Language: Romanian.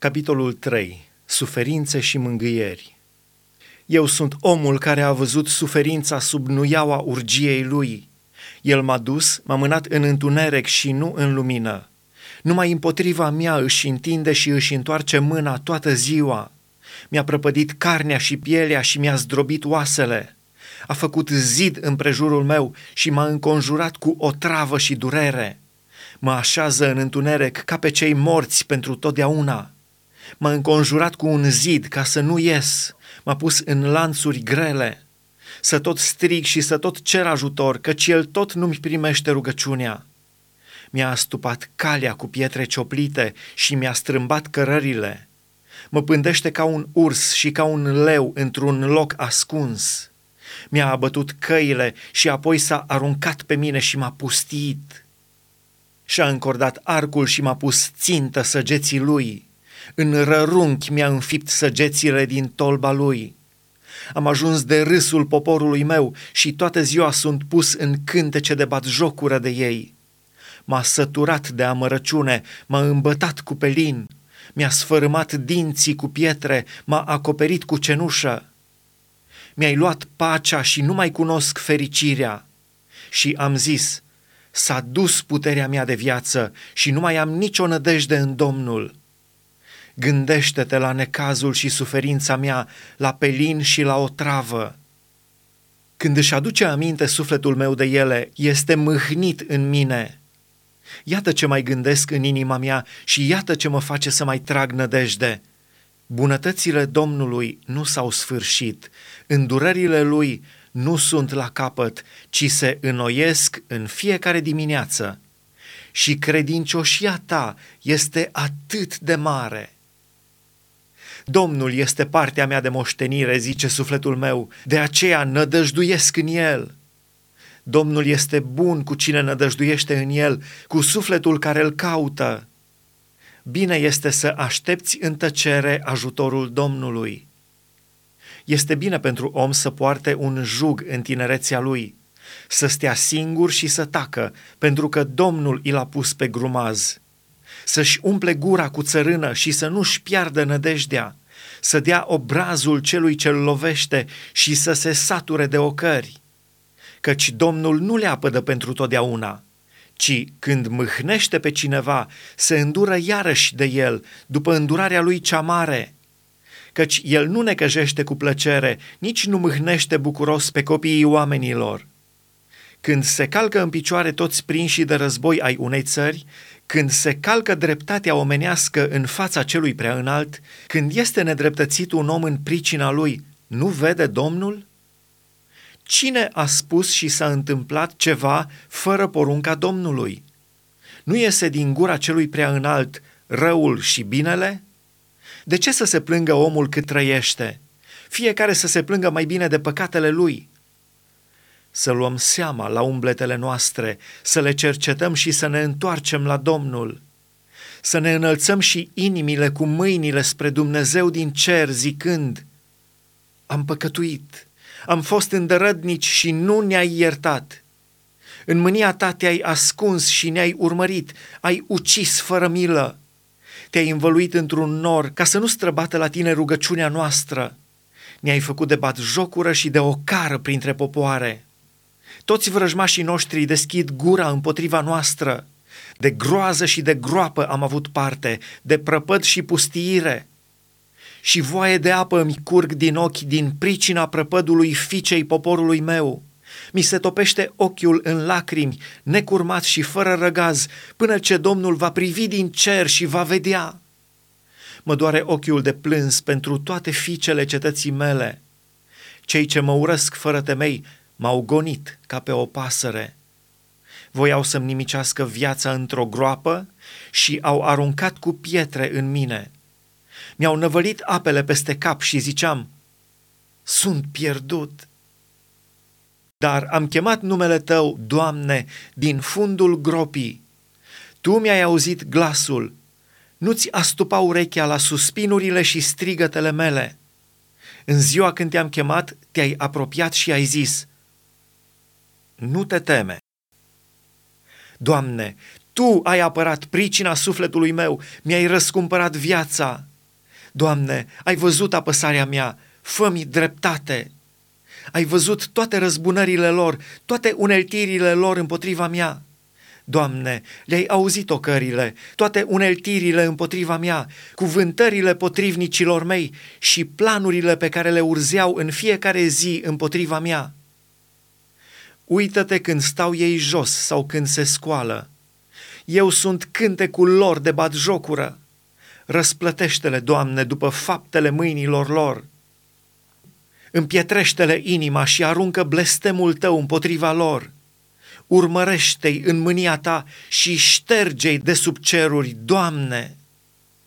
Capitolul 3. Suferințe și mângâieri. Eu sunt omul care a văzut suferința sub nuiaua urgiei lui. El m-a dus, m-a mânat în întuneric și nu în lumină. Numai împotriva mea își întinde și își întoarce mâna toată ziua. Mi-a prăpădit carnea și pielea și mi-a zdrobit oasele. A făcut zid împrejurul meu și m-a înconjurat cu o travă și durere. Mă așează în întuneric ca pe cei morți pentru totdeauna m-a înconjurat cu un zid ca să nu ies, m-a pus în lanțuri grele, să tot strig și să tot cer ajutor, căci el tot nu-mi primește rugăciunea. Mi-a astupat calea cu pietre cioplite și mi-a strâmbat cărările. Mă pândește ca un urs și ca un leu într-un loc ascuns. Mi-a abătut căile și apoi s-a aruncat pe mine și m-a pustit. Și-a încordat arcul și m-a pus țintă săgeții lui în rărunchi mi-a înfipt săgețile din tolba lui. Am ajuns de râsul poporului meu și toată ziua sunt pus în cântece de bat jocură de ei. M-a săturat de amărăciune, m-a îmbătat cu pelin, mi-a sfărâmat dinții cu pietre, m-a acoperit cu cenușă. Mi-ai luat pacea și nu mai cunosc fericirea. Și am zis, s-a dus puterea mea de viață și nu mai am nicio nădejde în Domnul. Gândește-te la necazul și suferința mea, la pelin și la o travă. Când își aduce aminte sufletul meu de ele, este mâhnit în mine. Iată ce mai gândesc în inima mea și iată ce mă face să mai trag nădejde. Bunătățile Domnului nu s-au sfârșit, îndurările Lui nu sunt la capăt, ci se înnoiesc în fiecare dimineață. Și credincioșia ta este atât de mare. Domnul este partea mea de moștenire, zice sufletul meu, de aceea nădăjduiesc în El. Domnul este bun cu cine nădăjduiește în El, cu sufletul care îl caută. Bine este să aștepți în tăcere ajutorul Domnului. Este bine pentru om să poarte un jug în tinerețea lui, să stea singur și să tacă, pentru că Domnul i l-a pus pe grumaz să-și umple gura cu țărână și să nu-și piardă nădejdea, să dea obrazul celui ce-l lovește și să se sature de ocări. Căci Domnul nu le apădă pentru totdeauna, ci când mâhnește pe cineva, se îndură iarăși de el, după îndurarea lui cea mare. Căci el nu necăjește cu plăcere, nici nu mâhnește bucuros pe copiii oamenilor. Când se calcă în picioare toți prinși de război ai unei țări, când se calcă dreptatea omenească în fața celui prea înalt, când este nedreptățit un om în pricina lui, nu vede Domnul? Cine a spus și s-a întâmplat ceva fără porunca Domnului? Nu iese din gura celui prea înalt răul și binele? De ce să se plângă omul cât trăiește? Fiecare să se plângă mai bine de păcatele lui să luăm seama la umbletele noastre, să le cercetăm și să ne întoarcem la Domnul, să ne înălțăm și inimile cu mâinile spre Dumnezeu din cer, zicând, am păcătuit, am fost îndărădnici și nu ne-ai iertat. În mânia ta te-ai ascuns și ne-ai urmărit, ai ucis fără milă. Te-ai învăluit într-un nor ca să nu străbată la tine rugăciunea noastră. Ne-ai făcut de bat jocură și de ocară printre popoare. Toți vrăjmașii noștri deschid gura împotriva noastră. De groază și de groapă am avut parte, de prăpăd și pustiire. Și voie de apă mi curg din ochi din pricina prăpădului fiicei poporului meu. Mi se topește ochiul în lacrimi, necurmat și fără răgaz, până ce Domnul va privi din cer și va vedea. Mă doare ochiul de plâns pentru toate fiicele cetății mele. Cei ce mă urăsc fără temei m-au gonit ca pe o pasăre. Voiau să-mi nimicească viața într-o groapă și au aruncat cu pietre în mine. Mi-au năvălit apele peste cap și ziceam, sunt pierdut. Dar am chemat numele Tău, Doamne, din fundul gropii. Tu mi-ai auzit glasul, nu-ți astupa urechea la suspinurile și strigătele mele. În ziua când te-am chemat, te-ai apropiat și ai zis, nu te teme. Doamne, Tu ai apărat pricina sufletului meu, mi-ai răscumpărat viața. Doamne, ai văzut apăsarea mea, fă-mi dreptate. Ai văzut toate răzbunările lor, toate uneltirile lor împotriva mea. Doamne, le-ai auzit ocările, toate uneltirile împotriva mea, cuvântările potrivnicilor mei și planurile pe care le urzeau în fiecare zi împotriva mea. Uită-te când stau ei jos sau când se scoală. Eu sunt cântecul lor de bat jocură. Răsplătește-le, Doamne, după faptele mâinilor lor. Împietrește-le inima și aruncă blestemul tău împotriva lor. Urmărește-i în mânia ta și șterge-i de sub ceruri, Doamne!